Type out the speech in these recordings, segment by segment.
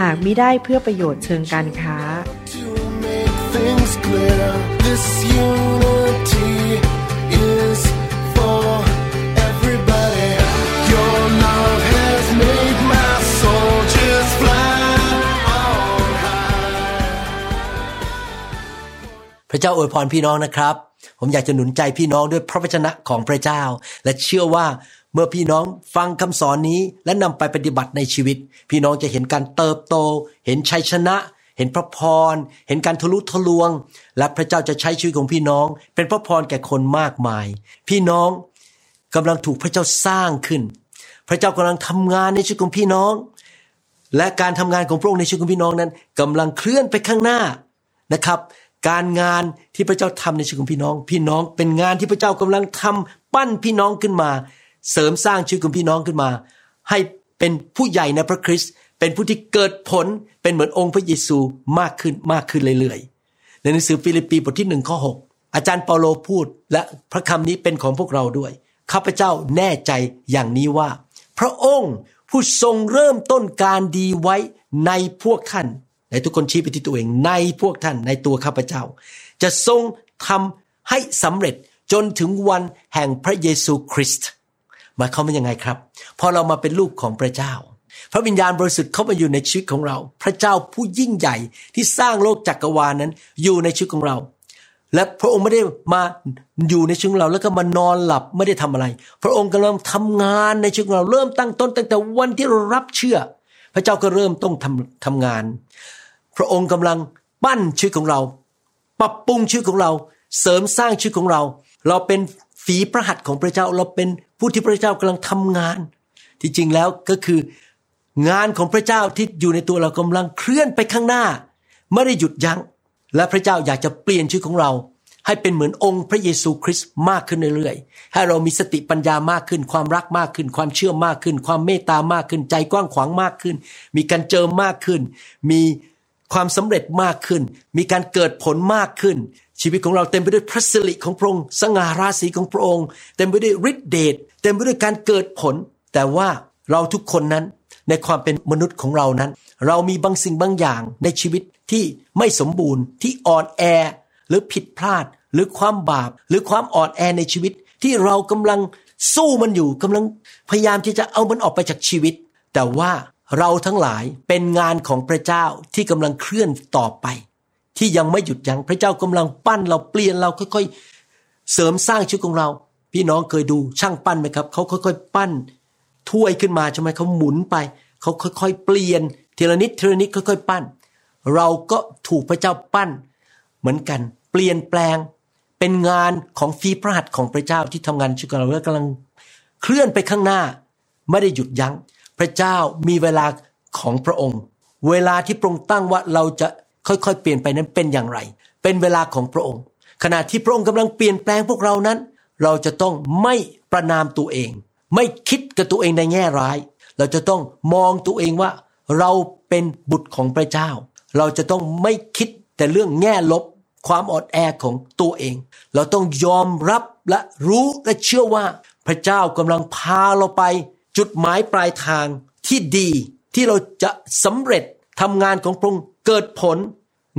หากมิได้เพื่อประโยชน์เชิงการค้า พระเจ้าอวยพรพี่น้องนะครับ ผมอยากจะหนุนใจพี่น้องด้วยพระวจนะของพระเจ้า และเชื่อว่า เมื่อพี่น้องฟังคำสอนนี้และนำไปปฏิบัติในชีวิต พี่น้องจะเห็นการเติบโต เห็นชัยชนะ เห็นพระพร เห็นการทะลุทะลวง และพระเจ้าจะใช้ชีวิตของพี่น้อง เป็นพระพรแก่คนมากมาย พี่น้องกำลังถูกพระเจ้าสร้างขึ้น พระเจ้ากำลังทำงานในชีวิตของพี่น้อง และการทำงานของพระองค์ในชีวิตของพี่น้องนั้นกำลังเคลื่อนไปข้างหน้านะครับการงานที่พระเจ้าทำในชีวิตของพี่น้อง พี่น้องเป็นงานที่พระเจ้ากำลังทำปั้นพี่น้องขึ้นมา เสริมสร้างชีวิตของพี่น้องขึ้นมา ให้เป็นผู้ใหญ่ในพระคริสต์เป็นผู้ที่เกิดผลเป็นเหมือนองค์พระเยซูมากขึ้นมากขึ้นเรื่อยๆ ในหนังสือฟิลิปปีบทที่หนึ่งข้อหอาจารย์เปาโลพูด และพระคำนี้เป็นของพวกเราด้วยข้าพเจ้าแน่ใจอย่างนี้ว่า พระองค์ผู้ทรงเริ่มต้นการดีไว้ในพวกท่านในทุกคนชี้ไปที่ตัวเองในพวกท่านในตัวข้าพเจ้า จะทรงทำให้สำเร็จจนถึงวันแห่งพระเยซูคริสต์ หมายความว่ายังไงครับ พอเรามาเป็นลูกของพระเจ้า พระวิญญาณบริสุทธิ์เข้ามาอยู่ในชีวิตของเรา พระเจ้าผู้ยิ่งใหญ่ที่สร้างโลกจักรวาลนั้น อยู่ในชีวิตของเรา และพระองค์ไม่ได้มาอยู่ในชีวิตของเราแล้วก็มานอนหลับไม่ได้ทำอะไร พระองค์กำลังทำงานในชีวิตของเราเริ่มตั้งต้นตั้งแต่วันที่เรารับเชื่อ พระเจ้าก็เริ่มต้องทำทำงาน พระองค์กำลังปั้นชีวิตของเรา ปรับปรุงชีวิตของเรา เสริมสร้างชีวิตของเรา เราเป็นฝีพระหัตถ์ของพระเจ้าเราเป็น ผู้ที่พระเจ้ากำลังทำงาน ที่จริงแล้วก็คืองานของพระเจ้าที่อยู่ในตัวเรากำลังเคลื่อนไปข้างหน้า ไม่ได้หยุดยัง้ง และพระเจ้าอยากจะเปลี่ยนชีวิตของเรา ให้เป็นเหมือนองค์พระเยซูคริสต์มากขึ้นเรื่อยๆ ให้เรามีสติปัญญามากขึ้น ความรักมากขึ้น ความเชื่อมากขึ้น ความเมตตามากขึ้น ใจกว้างขวางมากขึ้น มีการเจิมมากขึ้น มีความสำเร็จมากขึ้น มีการเกิดผลมากขึ้น ชีวิตของเราเต็มไปด้วยพระสิริของพระองค์ สง่าราศีของพระองค์ เต็มไปด้วยฤทธิเดชเต็มไปด้วยการเกิดผล แต่ว่าเราทุกคนนั้นในความเป็นมนุษย์ของเรานั้น เรามีบางสิ่งบางอย่างในชีวิตที่ไม่สมบูรณ์ที่อ่อนแอ หรือผิดพลาด หรือความบาป หรือความอ่อนแอในชีวิต ที่เรากำลังสู้มันอยู่กำลังพยายามที่จะเอามันออกไปจากชีวิต แต่ว่าเราทั้งหลายเป็นงานของพระเจ้าที่กำลังเคลื่อนต่อไป ที่ยังไม่หยุดยัง้งพระเจ้ากำลังปั้นเราเปลี่ยนเราค่อยๆ เสริมสร้างชีวิตของเรา พี่น้องเคยดูช่างปั้นไหมครับเขาค่อยๆ ปั้นถ้วยขึ้นมาใช่ไหมเขาหมุนไปเขาค่อยๆ เปลี่ยนทีละนิดทีละนิดค่อยๆ ปั้น เราก็ถูกพระเจ้าปั้น เหมือนกัน เปลี่ยนแปลง เป็นงานของฟีพระหัตถ์ของพระเจ้าที่ทำงานชีวิตของเราและกำลังเคลื่อนไปข้างหน้า ไม่ได้หยุดยัง้ง พระเจ้ามีเวลาของพระองค์ เวลาที่พระองค์ตั้งว่าเราจะ ค่อยๆ เปลี่ยนไปนั้นเป็นอย่างไร เป็นเวลาของพระองค์ ขณะที่พระองค์กำลังเปลี่ยนแปลงพวกเรานั้น เราจะต้องไม่ประนามตัวเอง ไม่คิดกับตัวเองในแง่ร้าย เราจะต้องมองตัวเองว่า เราเป็นบุตรของพระเจ้า เราจะต้องไม่คิดแต่เรื่องแง่ลบ ความอ่อนแอของตัวเอง เราต้องยอมรับและรู้และเชื่อว่า พระเจ้ากำลังพาเราไป จุดหมายปลายทางที่ดีที่เราจะสำเร็จทำงานของพระองค์ เกิดผล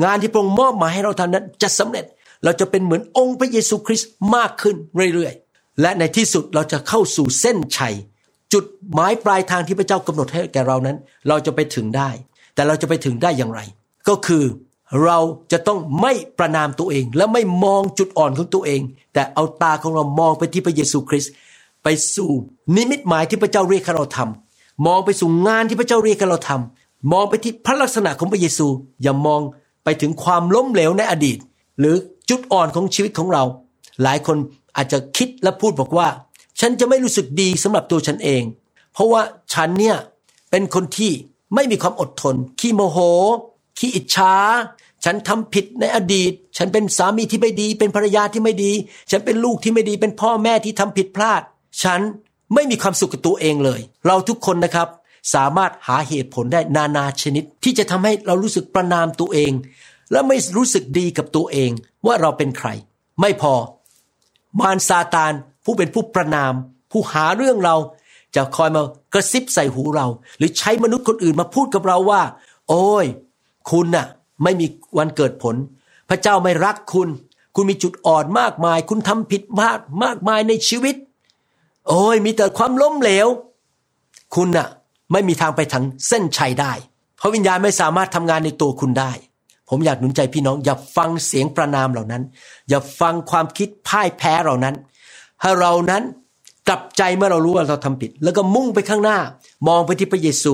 งานที่พระองค์มอบหมายให้เราทำนั้นจะสำเร็จเราจะเป็นเหมือนองค์พระเยซูคริสต์มากขึ้นเรื่อยๆ และในที่สุดเราจะเข้าสู่เส้นชัย จุดหมายปลายทางที่พระเจ้ากำหนดให้แก่เรานั้น เราจะไปถึงได้ แต่เราจะไปถึงได้อย่างไร ก็คือเราจะต้องไม่ประนามตัวเอง และไม่มองจุดอ่อนของตัวเอง แต่เอาตาของเรามองไปที่พระเยซูคริสต์ไปสู่นิมิตหมายที่พระเจ้าเรียกให้เราทำมองไปสู่งานที่พระเจ้าเรียกให้เราทำ มองไปที่พระลักษณะของพระเยซู อย่ามองไปถึงความล้มเหลวในอดีต หรือจุดอ่อนของชีวิตของเรา หลายคนอาจจะคิดและพูดบอกว่า ฉันจะไม่รู้สึกดีสำหรับตัวฉันเอง เพราะว่าฉันเนี่ยเป็นคนที่ไม่มีความอดทน ขี้โมโห ขี้อิจฉาฉันทำผิดในอดีต ฉันเป็นสามีที่ไม่ดี เป็นภรรยาที่ไม่ดี ฉันเป็นลูกที่ไม่ดี เป็นพ่อแม่ที่ทำผิดพลาด ฉันไม่มีความสุขกับตัวเองเลย เราทุกคนนะครับ สามารถหาเหตุผลได้นานาชนิด ที่จะทำให้เรารู้สึกประนามตัวเอง และไม่รู้สึกดีกับตัวเองว่าเราเป็นใคร ไม่พอ มารซาตานผู้เป็นผู้ประนาม ผู้หาเรื่องเรา จะคอยมากระซิบใส่หูเรา หรือใช้มนุษย์คนอื่นมาพูดกับเราว่า โอ้ย คุณน่ะ ไม่มีวันเกิดผล พระเจ้าไม่รักคุณ คุณมีจุดอ่อนมากมาย คุณทำผิดมากมากมายในชีวิต โอ้ยมีแต่ความล้มเหลว คุณน่ะ ไม่มีทางไปถึงเส้นชัยได้ เพราะวิญญาณไม่สามารถทำงานในตัวคุณได้ ผมอยากหนุนใจพี่น้อง อย่าฟังเสียงประนามเหล่านั้น อย่าฟังความคิดพ่ายแพ้เหล่านั้น ให้เรานั้นกลับใจเมื่อเรารู้ว่าเราทำผิด แล้วก็มุ่งไปข้างหน้า มองไปที่พระเยซู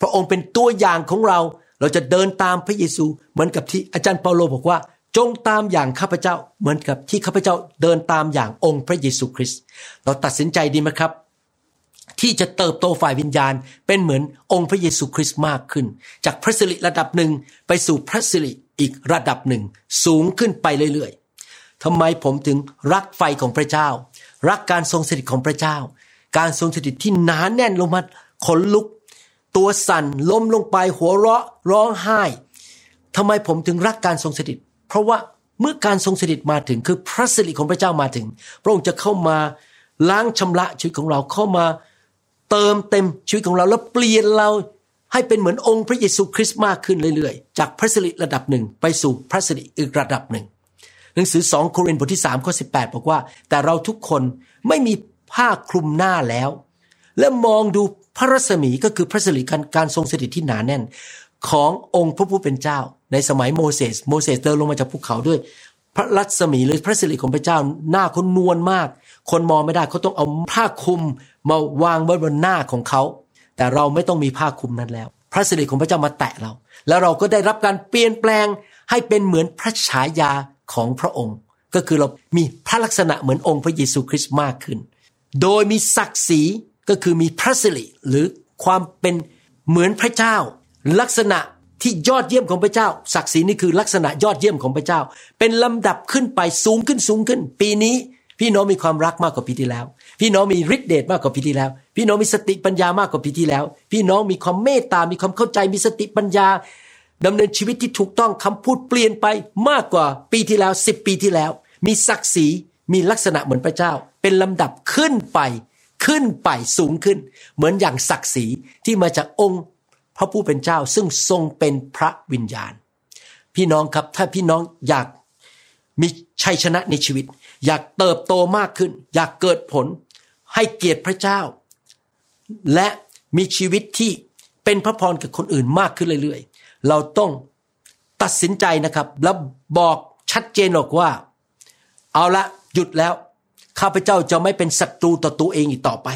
พระองค์เป็นตัวอย่างของเรา เราจะเดินตามพระเยซู เหมือนกับที่อาจารย์เปาโลบอกว่าจงตามอย่างข้าพเจ้าเหมือนกับที่ข้าพเจ้าเดินตามอย่างองค์พระเยซูคริสต์เราตัดสินใจดีไหมครับ ที่จะเติบโตฝ่ายวิญญาณ เป็นเหมือนองค์พระเยซูคริสต์มากขึ้น จากพระสิริระดับหนึ่งไปสู่พระสิริอีกระดับหนึ่ง สูงขึ้นไปเรื่อยๆทำไมผมถึงรักไฟของพระเจ้า รักการทรงสถิตของพระเจ้า การทรงสถิตที่หนานแน่นลงมาขนลุก ตัวสั่นล้มลงไปหัวเราะร้องไห้ทำไมผมถึงรักการทรงสถิต เพราะว่าเมื่อการทรงสถิตมาถึงคือพระสิริของพระเจ้ามาถึง พระองค์จะเข้ามาล้างชำระชีวิตของเราเข้ามา เติมเต็มชีวิตของเราแล้วเปลี่ยนเราให้เป็นเหมือนองค์พระเยซูคริสต์มากขึ้นเรื่อยๆ จากพระสิริระดับหนึ่งไปสู่พระสิริอีกระดับหนึ่ง หนังสือสองโครินธ์บทที่3ข้อ18 บอกว่า แต่เราทุกคนไม่มีผ้าคลุมหน้าแล้ว และมองดูพระรัศมีก็คือพระสิริการการทรงสถิตที่หนาแน่น ขององค์พระผู้เป็นเจ้า ในสมัยโมเสสโมเสสเดินลงมาจากภูเขาด้วย พระรัศมีหรือพระสิริของพระเจ้าหน้าเขานวลมาก คนมองไม่ได้เขาต้องเอาผ้าคลุมมาวางไว้บนหน้าของเขา แต่เราไม่ต้องมีผ้าคลุมนั้นแล้ว พระสิริของพระเจ้ามาแตะเรา แล้วเราก็ได้รับการเปลี่ยนแปลงให้เป็นเหมือนพระฉายาของพระองค์ ก็คือเรามีพระลักษณะเหมือนองค์พระเยซูคริสต์มากขึ้น โดยมีศักดิ์ศรีก็คือมีพระสิริหรือความเป็นเหมือนพระเจ้า ลักษณะที่ยอดเยี่ยมของพระเจ้า ศักดิ์ศรีนี่คือลักษณะยอดเยี่ยมของพระเจ้า เป็นลำดับขึ้นไปสูงขึ้นสูงขึ้น ปีนี้ พี่น้องมีความรักมากกว่าปีที่แล้ว พี่น้องมีฤทธิเดชมากกว่าปีที่แล้ว พี่น้องมีสติปัญญามากกว่าปีที่แล้ว พี่น้องมีความเมตตา มีความเข้าใจ มีสติปัญญาดำเนินชีวิตที่ถูกต้องคำพูดเปลี่ยนไปมากกว่าปีที่แล้วสิบปีที่แล้ว มีศักดิ์ศรี มีลักษณะเหมือนพระเจ้า เป็นลำดับขึ้นไป ขึ้นไปสูงขึ้น เหมือนอย่างศักดิ์ศรีที่มาจากองค์พระผู้เป็นเจ้า ซึ่งทรงเป็นพระวิญญาณ พี่น้องครับถ้าพี่น้องอยากมีชัยชนะในชีวิต อยากเติบโตมากขึ้น อยากเกิดผล ให้เกียรติพระเจ้า และมีชีวิตที่เป็นพระพรกับคนอื่นมากขึ้นเรื่อยๆ เราต้องตัดสินใจนะครับ แล้วบอกชัดเจนออกว่า เอาละหยุดแล้ว ข้าพเจ้าจะไม่เป็นศัตรูต่อตัวเองอีกต่อไป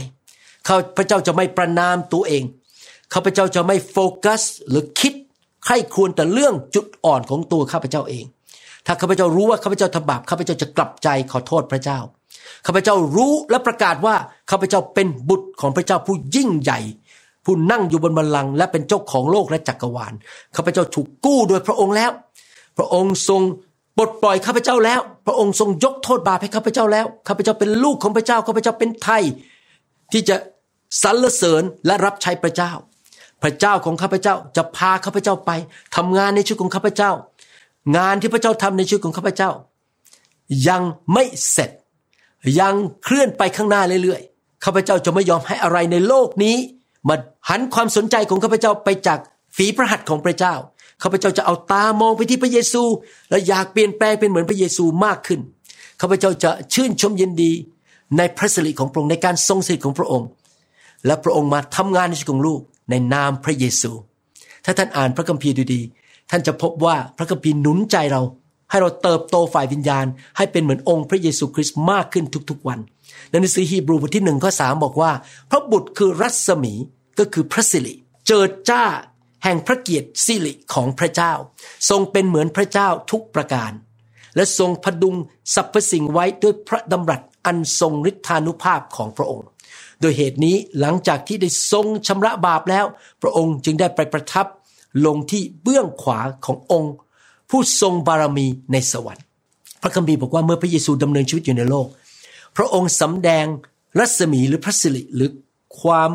ข้าพเจ้าจะไม่ประนามตัวเอง ข้าพเจ้าจะไม่โฟกัสหรือคิดใครควรแต่เรื่องจุดอ่อนของตัวข้าพเจ้าเอง ถ้าข้าพเจ้ารู้ว่าข้าพเจ้าทำบาปข้าพเจ้าจะกลับใจขอโทษพระเจ้าข้าพเจ้ารู้และประกาศว่าข้าพเจ้าเป็นบุตรของพระเจ้าผู้ยิ่งใหญ่ ผู้นั่งอยู่บนบัลลังก์และเป็นเจ้าของโลกและจักรวาลข้าพเจ้าถูกกู้โดยพระองค์แล้ว พระองค์ทรงปลดปล่อยข้าพเจ้าแล้ว พระองค์ทรงยกโทษบาปให้ข้าพเจ้าแล้วข้าพเจ้าเป็นลูกของพระเจ้าข้าพเจ้าเป็นไทย ที่จะสรรเสริญและรับใช้พระเจ้า พระเจ้าของข้าพเจ้าจะพาข้าพเจ้าไปทำงานในชีวิตของข้าพเจ้า งานที่พระเจ้าทำในชีวิตของข้าพเจ้า ยังไม่เสร็จ ยังเคลื่อนไปข้างหน้าเรื่อยๆข้าพเจ้าจะไม่ยอมให้อะไรในโลกนี้มาหันความสนใจของข้าพเจ้าไปจากฝีพระหัตถ์ของพระเจ้าข้าพเจ้าจะเอาตามองไปที่พระเยซู และอยากเปลี่ยนแปลงเป็นเหมือนพระเยซูมากขึ้นข้าพเจ้าจะชื่นชมยินดีในพระสิริของพระองค์ในการทรงสิริของพระองค์ และพระองค์มาทำงานในชีวิตของลูกในนามพระเยซู ถ้าท่านอ่านพระคัมภีร์ดูดี ท่านจะพบว่าพระคัมภีร์หนุนใจเรา ให้เราเติบโตฝ่ายวิญญาณ ให้เป็นเหมือนองค์พระเยซูคริสต์มากขึ้นทุกๆวันในหนังสือฮีบรูบทที่หนึ่งข้อสามบอกว่า พระบุตรคือรัศมีก็คือพระสิริเจิดจ้าแห่งพระเกียรติสิริของพระเจ้า ทรงเป็นเหมือนพระเจ้าทุกประการ และทรงพดุงสรรพสิ่งไว้ด้วยพระดำรัสอันทรงฤทธานุภาพของพระองค์ โดยเหตุนี้หลังจากที่ได้ทรงชำระบาปแล้ว พระองค์จึงได้ไปประทับ ลงที่เบื้องขวาขององค์ ผู้ทรงบารมีในสวรรค์ พระคัมภีร์บอกว่าเมื่อพระเยซูดำเนินชีวิตอยู่ในโลก พระองค์สำแดงรัศมีหรือพระสิริหรือความ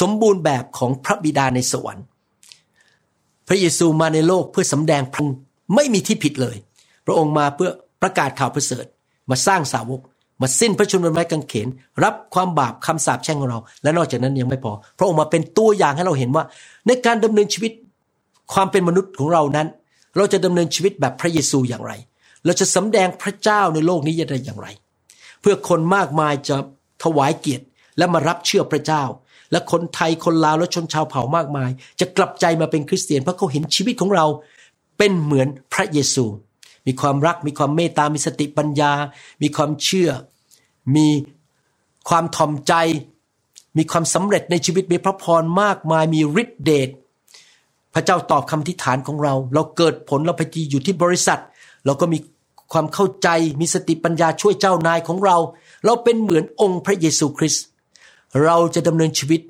สมบูรณ์แบบของพระบิดาในสวรรค์ พระเยซูมาในโลกเพื่อสำแดงพระองค์ไม่มีที่ผิดเลย พระองค์มาเพื่อประกาศข่าวประเสริฐมาสร้างสาวกมาสิ้นพระชนม์บนไม้กางเขน รับความบาปคำสาปแช่งของเรา และนอกจากนั้นยังไม่พอ พระองค์มาเป็นตัวอย่างให้เราเห็นว่า ในการดำเนินชีวิต ความเป็นมนุษย์ของเรานั้น เราจะดำเนินชีวิตแบบพระเยซูอย่างไร เราจะสำแดงพระเจ้าในโลกนี้ได้อย่างไร เพื่อคนมากมายจะถวายเกียรติและมารับเชื่อพระเจ้า และคนไทยคนลาวและชนชาวเผ่ามากมาย จะกลับใจมาเป็นคริสเตียนเพราะเขาเห็นชีวิตของเราเป็นเหมือนพระเยซู มีความรัก มีความเมตตา มีสติปัญญา มีความเชื่อ มีความถ่อมใจ มีความสำเร็จในชีวิต มีพระพรมากมาย มีฤทธิเดช พระเจ้าตอบคำทิฏฐานของเรา เราเกิดผลเราไปอยู่ที่บริษัท เราก็มีความเข้าใจมีสติปัญญาช่วยเจ้านายของเรา เราเป็นเหมือนองค์พระเยซูคริสต์เราจะดำเนินชีวิต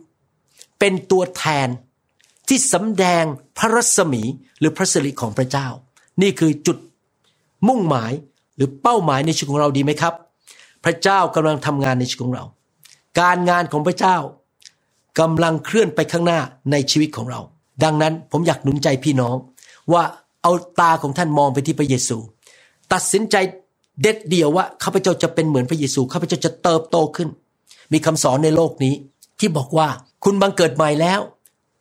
เป็นตัวแทนที่สำแดงพระรัศมีหรือพระสิริของพระเจ้า นี่คือจุดมุ่งหมายหรือเป้าหมายในชีวิตของเราดีไหมครับ พระเจ้ากำลังทำงานในชีวิตของเรา การงานของพระเจ้ากำลังเคลื่อนไปข้างหน้าในชีวิตของเรา ดังนั้นผมอยากหนุนใจพี่น้อง ว่าเอาตาของท่านมองไปที่พระเยซู ตัดสินใจเด็ดเดียวว่าข้าพเจ้าจะเป็นเหมือนพระเยซูข้าพเจ้าจะเติบโตขึ้น มีคำสอนในโลกนี้ ที่บอกว่าคุณบังเกิดใหม่แล้ว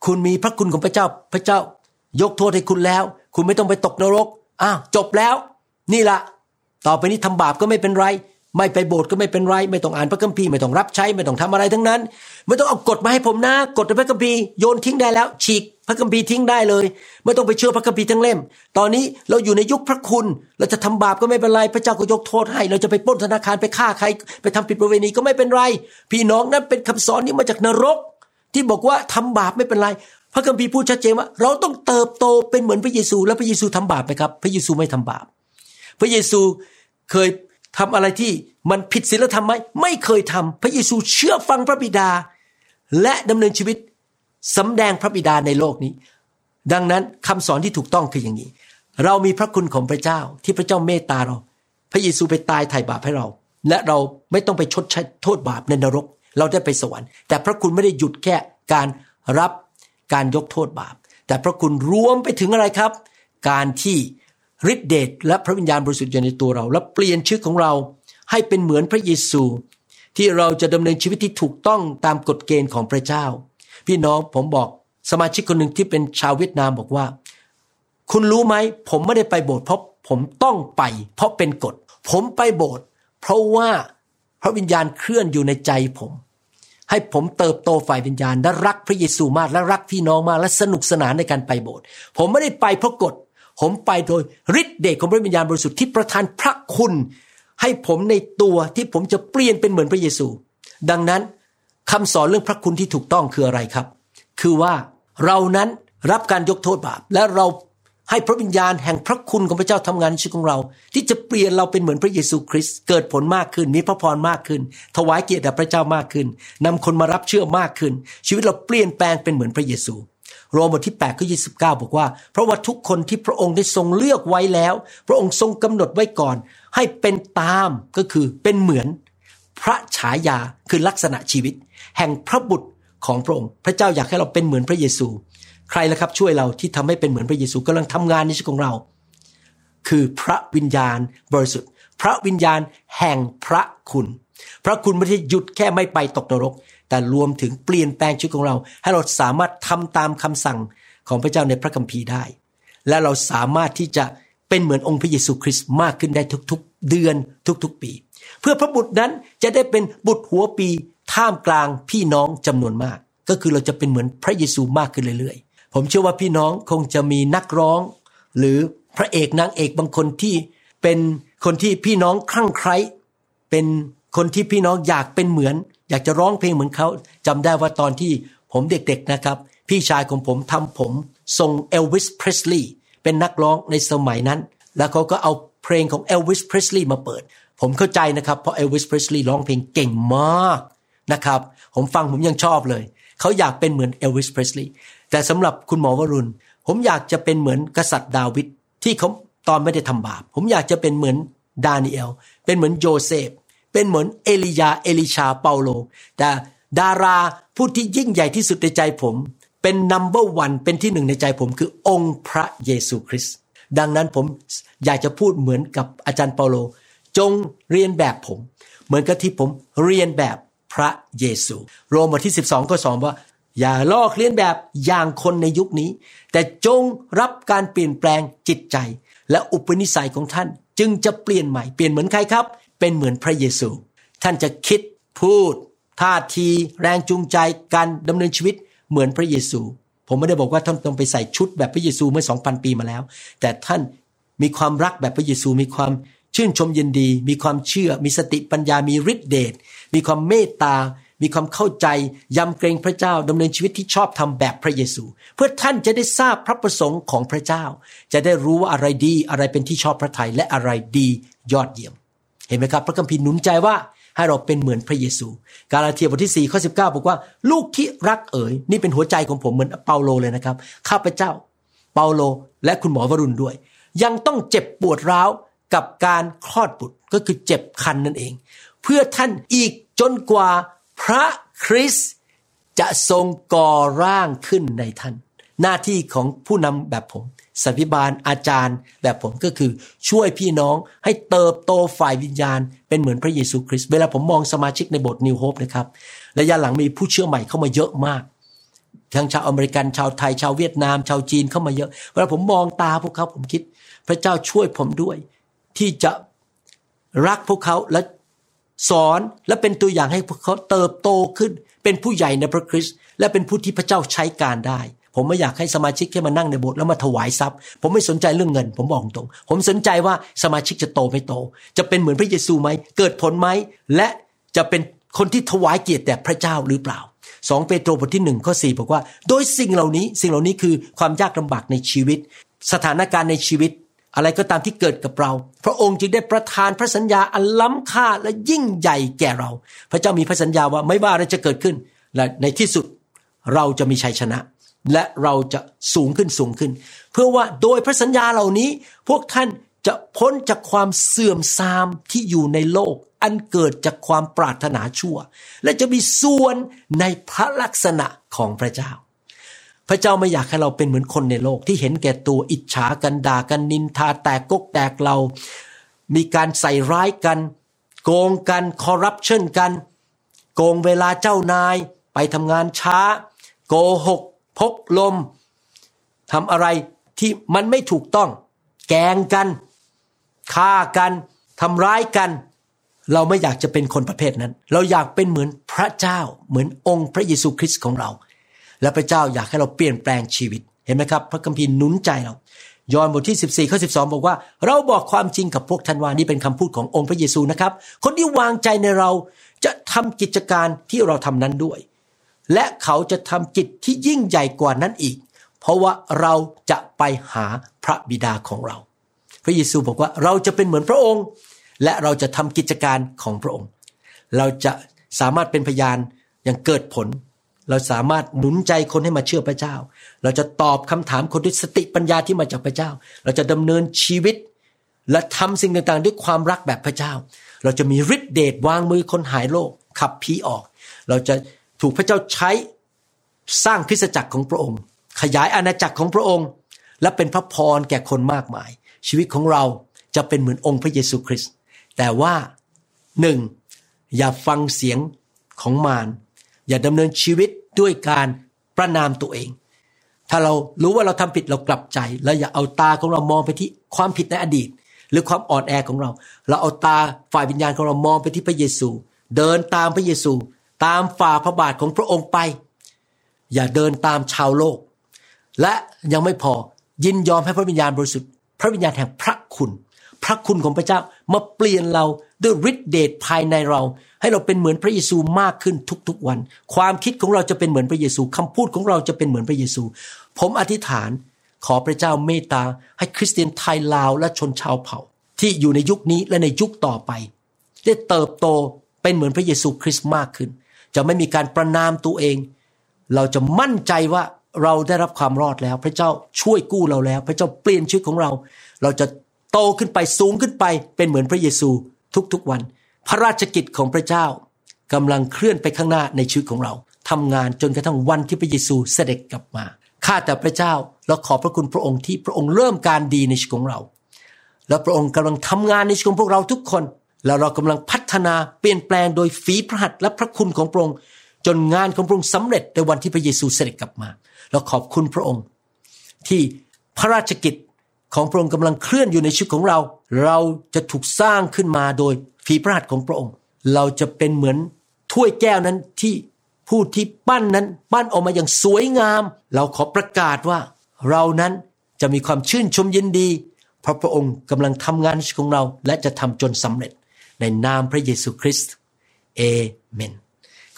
คุณมีพระคุณของพระเจ้าพระเจ้ายกโทษให้คุณแล้ว คุณไม่ต้องไปตกนรกอ้าวจบแล้ว นี่ละต่อไปนี้ทำบาปก็ไม่เป็นไร ไม่ไปโบสถ์ก็ไม่เป็นไร ไม่ต้องอ่านพระคัมภีร์ไม่ต้องรับใช้ไม่ต้องทำอะไรทั้งนั้น ไม่ต้องเอากฎมาให้ผมนะกฎในพระคัมภีร์โยนทิ้งได้แล้ว ฉีกพระคัมภีร์ทิ้งได้เลย ไม่ต้องไปเชื่อพระคัมภีร์ทั้งเล่ม ตอนนี้เราอยู่ในยุคพระคุณ เราจะทำบาปก็ไม่เป็นไร พระเจ้าก็ยกโทษให้ เราจะไปปล้นธนาคารไปฆ่าใคร ไปทำผิดประเวณีก็ไม่เป็นไร พี่น้องนั้นเป็นคำสอนนี้มาจากนรก ที่บอกว่าทำบาปไม่เป็นไร พระคัมภีร์พูดชัดเจนว่า เราต้องเติบโตเป็นเหมือนพระเยซู แล้วพระเยซูทำบาปไหมครับ พระเยซูไม่ทำบาป พระเยซูเคย ทำอะไรที่มันผิดศีลธรรมไหมไม่เคยทำพระเยซูเชื่อฟังพระบิดา และดำเนินชีวิตสำแดงพระบิดาในโลกนี้ ดังนั้นคำสอนที่ถูกต้องคืออย่างนี้ เรามีพระคุณของพระเจ้าที่พระเจ้าเมตตาเรา พระเยซูไปตายไถ่บาปให้เรา และเราไม่ต้องไปชดใช้โทษบาปในนรก เราได้ไปสวรรค์ แต่พระคุณไม่ได้หยุดแค่การรับการยกโทษบาป แต่พระคุณรวมไปถึงอะไรครับ การที่ ฤทธิเดชและพระวิญญาณบริสุทธิ์อยู่ในตัวเรา และเปลี่ยนชีวิตของเราให้เป็นเหมือนพระเยซู ที่เราจะดำเนินชีวิตที่ถูกต้องตามกฎเกณฑ์ของพระเจ้า พี่น้องผมบอกสมาชิกคนหนึ่งที่เป็นชาวเวียดนามบอกว่า คุณรู้ไหมผมไม่ได้ไปโบสถ์เพราะผมต้องไป เพราะเป็นกฎ ผมไปโบสถ์เพราะว่าพระวิญญาณเคลื่อนอยู่ในใจผม ให้ผมเติบโตฝ่ายวิญญาณและรักพระเยซูมากและรักพี่น้องมากและสนุกสนานในการไปโบสถ์ผมไม่ได้ไปเพราะกฎ ผมไปโดยฤทธิเดชของพระวิญญาณบริสุทธิ์ที่ประทานพระคุณ ให้ผมในตัวที่ผมจะเปลี่ยนเป็นเหมือนพระเยซู ดังนั้นคำสอนเรื่องพระคุณที่ถูกต้องคืออะไรครับ คือว่าเรานั้นรับการยกโทษบาปและเราให้พระวิญญาณแห่งพระคุณของพระเจ้าทำงานในชีวิตของเรา ที่จะเปลี่ยนเราเป็นเหมือนพระเยซูคริสต์เกิดผลมากขึ้น มีพระพรมากขึ้น ถวายเกียรติแด่พระเจ้ามากขึ้นนำคนมารับเชื่อมากขึ้น ชีวิตเราเปลี่ยนแปลงเป็นเหมือนพระเยซู โรมบทที่8ข้อ29 บอกว่า เพราะว่าทุกคนที่พระองค์ได้ทรงเลือกไว้แล้ว พระองค์ทรงกำหนดไว้ก่อน ให้เป็นตามก็คือเป็นเหมือน พระฉายาคือลักษณะชีวิต แห่งพระบุตรของพระองค์ พระเจ้าอยากให้เราเป็นเหมือนพระเยซู ใครล่ะครับช่วยเราที่ทำให้เป็นเหมือนพระเยซูกำลังทำงานในชีวิตของเรา คือพระวิญญาณบริสุทธิ์ พระวิญญาณแห่งพระคุณ พระคุณไม่ได้หยุดแค่ไม่ไปตกนรก แต่รวมถึงเปลี่ยนแปลงชีวิตของเรา ให้เราสามารถทำตามคำสั่งของพระเจ้าในพระคัมภีร์ได้ และเราสามารถที่จะเป็นเหมือนองค์พระเยซูคริสต์มากขึ้นได้ทุกๆ เดือนทุกๆ ปี เพื่อพระบุตรนั้นจะได้เป็นบุตรหัวปีท่ามกลางพี่น้องจำนวนมาก ก็คือเราจะเป็นเหมือนพระเยซูมากขึ้นเรื่อยๆ ผมเชื่อว่าพี่น้องคงจะมีนักร้อง หรือพระเอกนางเอกบางคนที่เป็นคนที่พี่น้องคลั่งไคล้เป็นคนที่พี่น้องอยากเป็นเหมือน อยากจะร้องเพลงเหมือนเขาจำได้ว่าตอนที่ผมเด็กๆนะครับ พี่ชายของผมทำผมทรงเอลวิสเพรสลีย์เป็นนักร้องในสมัยนั้น แล้วเขาก็เอาเพลงของเอลวิสเพรสลีย์มาเปิด ผมเข้าใจนะครับ เพราะเอลวิสเพรสลีย์ร้องเพลงเก่งมากนะครับ ผมฟังผมยังชอบเลย เขาอยากเป็นเหมือนเอลวิสเพรสลีย์แต่สำหรับคุณหมอวรุณ ผมอยากจะเป็นเหมือนกษัตริย์ดาวิดที่เขาตอนไม่ได้ทำบาป ผมอยากจะเป็นเหมือนดานิเอลเป็นเหมือนโยเซฟ เป็นเหมือนเอลียาเอลิชาเปาโล แต่ดาราผู้ที่ยิ่งใหญ่ที่สุดในใจผม เป็น number one เป็นที่หนึ่งในใจผมคือองค์พระเยซูคริสต์ดังนั้นผมอยากจะพูดเหมือนกับอาจารย์เปาโล จงเลียนแบบผม เหมือนกับที่ผมเลียนแบบพระเยซู โรมบทที่ 12 ก็สอนว่า อย่าลอกเลียนแบบอย่างคนในยุคนี้ แต่จงรับการเปลี่ยนแปลงจิตใจ และอุปนิสัยของท่าน จึงจะเปลี่ยนใหม่ เปลี่ยนเหมือนใครครับ เป็นเหมือนพระเยซู ท่านจะคิดพูด ท่าทีแรงจูงใจการดำเนินชีวิตเหมือนพระเยซู ผมไม่ได้บอกว่าท่านต้องไปใส่ชุดแบบพระเยซูเมื่อ2,000ปีมาแล้ว แต่ท่านมีความรักแบบพระเยซูมีความชื่นชมยินดี มีความเชื่อ มีสติปัญญามีฤทธิเดชมีความเมตตา มีความเข้าใจยำเกรงพระเจ้าดำเนินชีวิตที่ชอบทำแบบพระเยซู เพื่อท่านจะได้ทราบพระประสงค์ของพระเจ้า จะได้รู้ว่าอะไรดีอะไรเป็นที่ชอบพระทัยและอะไรดียอดเยี่ยม เห็นไหมครับ พระคัมภีร์หนุนใจว่าให้เราเป็นเหมือนพระเยซู กาลาเทียบทที่4ข้อ19บอกว่า ลูกที่รักเอ๋ยนี่เป็นหัวใจของผมเหมือนเปาโลเลยนะครับ ข้าพเจ้า เปาโล และคุณหมอวรุณด้วย ยังต้องเจ็บปวดร้าวกับการคลอดบุตรก็คือเจ็บคันนั่นเอง เพื่อท่านอีกจนกว่าพระคริสต์จะทรงก่อร่างขึ้นในท่าน หน้าที่ของผู้นำแบบผมสัพิบาลอาจารย์แบบผมก็คือช่วยพี่น้องให้เติบโตฝ่ายวิญญาณ เป็นเหมือนพระเยซูคริสต์เวลาผมมองสมาชิกในโบสถ์นิวโฮปนะครับระยะหลังมีผู้เชื่อใหม่เข้ามาเยอะมาก ทั้งชาวอเมริกันชาวไทยชาวเวียดนาม ชาวจีนเข้ามาเยอะ เวลาผมมองตาพวกเขาผมคิด พระเจ้าช่วยผมด้วย ที่จะรักพวกเขาและสอนและเป็นตัวอย่างให้พวกเขาเติบโตขึ้น เป็นผู้ใหญ่ในพระคริสต์และเป็นผู้ที่พระเจ้าใช้การได้ ผมไม่อยากให้สมาชิกแค่มานั่งในโบสถ์แล้วมาถวายทรัพย์ ผมไม่สนใจเรื่องเงิน ผมบอกตรง ผมสนใจว่าสมาชิกจะโตไม่โต จะเป็นเหมือนพระเยซูไหม เกิดผลไหม และจะเป็นคนที่ถวายเกียรติแด่พระเจ้าหรือเปล่าสองเปโตรบทที่หนึ่งข้อสี่บอกว่า โดยสิ่งเหล่านี้ สิ่งเหล่านี้คือความยากลำบากในชีวิต สถานการณ์ในชีวิต อะไรก็ตามที่เกิดกับเรา พระองค์จึงได้ประทานพระสัญญาอันล้ำค่าและยิ่งใหญ่แก่เรา พระเจ้ามีพระสัญญาว่าไม่ว่าอะไรจะเกิดขึ้น และในที่สุดเราจะมีชัยชนะ และเราจะสูงขึ้นสูงขึ้น เพื่อว่าโดยพระสัญญาเหล่านี้ พวกท่านจะพ้นจากความเสื่อมทรามที่อยู่ในโลก อันเกิดจากความปรารถนาชั่ว และจะมีส่วนในพระลักษณะของพระเจ้า พระเจ้าไม่อยากให้เราเป็นเหมือนคนในโลกที่เห็นแก่ตัวอิจฉากันด่ากันนินทาแตกกกแตกเรา มีการใส่ร้ายกัน โกงกันคอร์รัปชันกัน โกงเวลาเจ้านายไปทำงานช้า โกหก พกลมทำอะไรที่มันไม่ถูกต้อง แกงกันฆ่ากันทำร้ายกัน เราไม่อยากจะเป็นคนประเภทนั้น เราอยากเป็นเหมือนพระเจ้า เหมือนองค์พระเยซูคริสต์ของเรา และพระเจ้าอยากให้เราเปลี่ยนแปลงชีวิตเห็นไหมครับ พระคัมภีร์หนุนใจเรา ยอห์นบทที่ 14 ข้อ 12 บอกว่า เราบอกความจริงกับพวกท่านว่านี่เป็นคำพูดขององค์พระเยซูนะครับ คนที่วางใจในเราจะทำกิจการที่เราทำนั้นด้วย และเขาจะทำกิจที่ยิ่งใหญ่กว่านั้นอีก เพราะว่าเราจะไปหาพระบิดาของเรา พระเยซูบอกว่าเราจะเป็นเหมือนพระองค์ และเราจะทำกิจการของพระองค์ เราจะสามารถเป็นพยานอย่างเกิดผล เราสามารถหนุนใจคนให้มาเชื่อพระเจ้า เราจะตอบคำถามคนด้วยสติปัญญาที่มาจากพระเจ้า เราจะดำเนินชีวิต และทำสิ่งต่างๆ ด้วยความรักแบบพระเจ้า เราจะมีฤทธิเดชวางมือคนหายโรคขับผีออก เราจะ ถูกพระเจ้าใช้สร้างคริสตจักรของพระองค์ ขยายอาณาจักรของพระองค์ และเป็นพระพรแก่คนมากมาย ชีวิตของเราจะเป็นเหมือนองค์พระเยซูคริสต์แต่ว่าหนึ่งอย่าฟังเสียงของมารอย่าดำเนินชีวิตด้วยการประนามตัวเอง ถ้าเรารู้ว่าเราทำผิดเรากลับใจ แล้วอย่าเอาตาของเรามองไปที่ความผิดในอดีต หรือความอ่อนแอของเรา เราเอาตาฝ่ายวิญญาณของเรามองไปที่พระเยซู เดินตามพระเยซู ตามฝ่าพระบาทของพระองค์ไป อย่าเดินตามชาวโลก และยังไม่พอยินยอมให้พระวิญญาณบริสุทธิ์ พระวิญญาณแห่งพระคุณ พระคุณของพระเจ้ามาเปลี่ยนเราด้วยฤทธิเดชภายในเรา ให้เราเป็นเหมือนพระเยซูมากขึ้นทุกๆวัน ความคิดของเราจะเป็นเหมือนพระเยซูคำพูดของเราจะเป็นเหมือนพระเยซู ผมอธิษฐานขอพระเจ้าเมตตาให้คริสเตียนไทยลาวและชนชาวเผ่า ที่อยู่ในยุคนี้และในยุคต่อไป ได้เติบโตเป็นเหมือนพระเยซูคริสต์มากขึ้น จะไม่มีการประนามตัวเอง เราจะมั่นใจว่าเราได้รับความรอดแล้ว พระเจ้าช่วยกู้เราแล้ว พระเจ้าเปลี่ยนชีวิตของเรา เราจะโตขึ้นไปสูงขึ้นไป เป็นเหมือนพระเยซูทุกๆวัน พระราชกิจของพระเจ้ากำลังเคลื่อนไปข้างหน้าในชีวิตของเราทำงานจนกระทั่งวันที่พระเยซูเสด็จกลับมาข้าแต่พระเจ้าเราขอบพระคุณพระองค์ที่พระองค์เริ่มการดีในชีวิตของเรา แล้วพระองค์กำลังทำงานในชีวิตของพวกเราทุกคน แล้วเรากำลังพัฒนาเปลี่ยนแปลงโดยฝีพระหัตถ์และพระคุณของพระองค์ จนงานของพระองค์สำเร็จในวันที่พระเยซูเสด็จกลับมาเราขอบคุณพระองค์ ที่พระราชกิจของพระองค์กำลังเคลื่อนอยู่ในชีวิตของเรา เราจะถูกสร้างขึ้นมาโดยฝีพระหัตถ์ของพระองค์ เราจะเป็นเหมือนถ้วยแก้วนั้นที่ผู้ที่ปั้นนั้นปั้นออกมาอย่างสวยงาม เราขอประกาศว่า เรานั้นจะมีความชื่นชมยินดี เพราะพระองค์กำลังทำงานในชีวิตของเราและจะทำจนสำเร็จ ในนามพระเยซูคริสต์เอเมน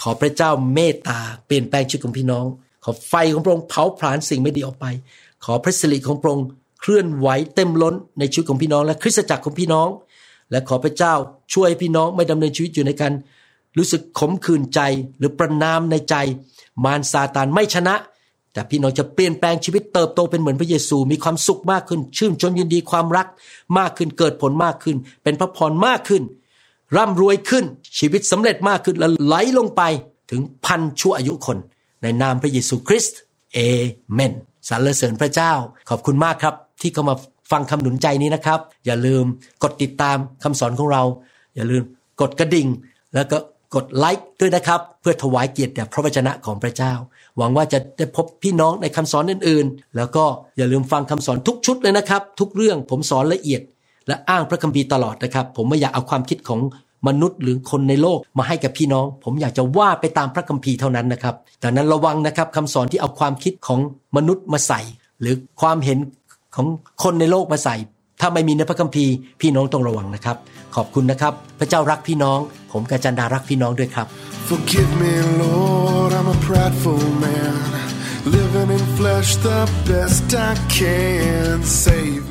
ขอพระเจ้าเมตตาเปลี่ยนแปลงชีวิตของพี่น้อง ขอไฟของพระองค์เผาผลาญสิ่งไม่ดีออกไป ขอพระสิริของพระองค์เคลื่อนไหวเต็มล้นในชีวิตของพี่น้อง และคริสตจักรของพี่น้อง และขอพระเจ้าช่วยพี่น้องไม่ดำเนินชีวิตอยู่ในการรู้สึกขมขื่นใจหรือประนามในใจ มารซาตานไม่ชนะ แต่พี่น้องจะเปลี่ยนแปลงชีวิตเติบโตเป็นเหมือนพระเยซูมีความสุขมากขึ้น ชื่นชมยินดีความรักมากขึ้นเกิดผลมากขึ้น เป็นพระพรมากขึ้น ร่ำรวยขึ้นชีวิตสำเร็จมากขึ้นและไหลลงไปถึงพันชั่วอายุคน ในนามพระเยซูคริสต์เอเมนสรรเสริญพระเจ้า ขอบคุณมากครับ ที่เข้ามาฟังคำหนุนใจนี้นะครับ อย่าลืมกดติดตามคำสอนของเรา อย่าลืมกดกระดิ่ง แล้วก็กดไลค์ด้วยนะครับ เพื่อถวายเกียรติแด่พระวจนะของพระเจ้า หวังว่าจะได้พบพี่น้องในคำสอนอื่นๆ แล้วก็อย่าลืมฟังคำสอนทุกชุดเลยนะครับ ทุกเรื่องผมสอนละเอียด และอ้างพระคัมภีร์ตลอดนะครับ ผมไม่อยากเอาความคิดของมนุษย์หรือคนในโลกมาให้กับพี่น้อง ผมอยากจะว่าไปตามพระคัมภีร์เท่านั้นนะครับดังนั้นระวังนะครับคำสอนที่เอาความคิดของมนุษย์มาใส่ หรือความเห็นของคนในโลกมาใส่ ถ้าไม่มีในพระคัมภีร์พี่น้องต้องระวังนะครับ ขอบคุณนะครับ พระเจ้ารักพี่น้อง ผมกาจันดารักพี่น้องด้วยครับ Forgive me, Lord, I'm a prideful man. Living in flesh the best I can. Save me.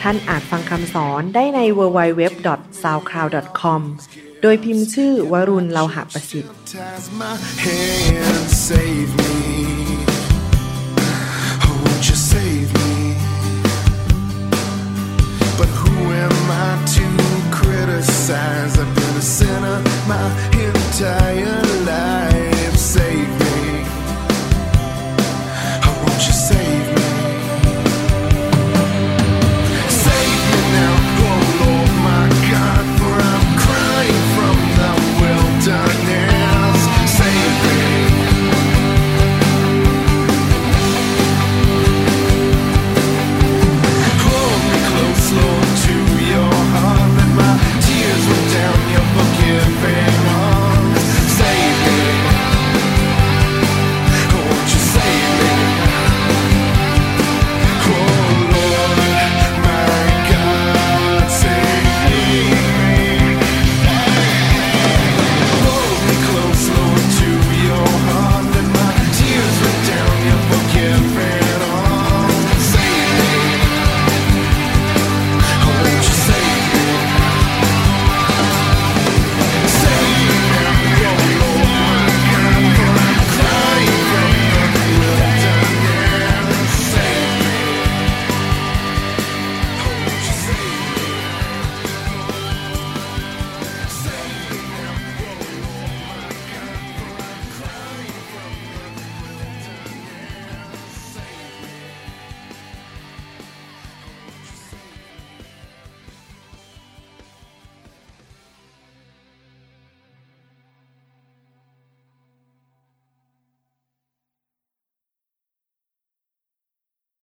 ท่านอาจฟังคำสอนได้ใน www.soundcloud.com โดยพิมพ์ชื่อวรุณเลาหะประสิทธิ์ But who am I to criticize? I've been a sinner my entire life.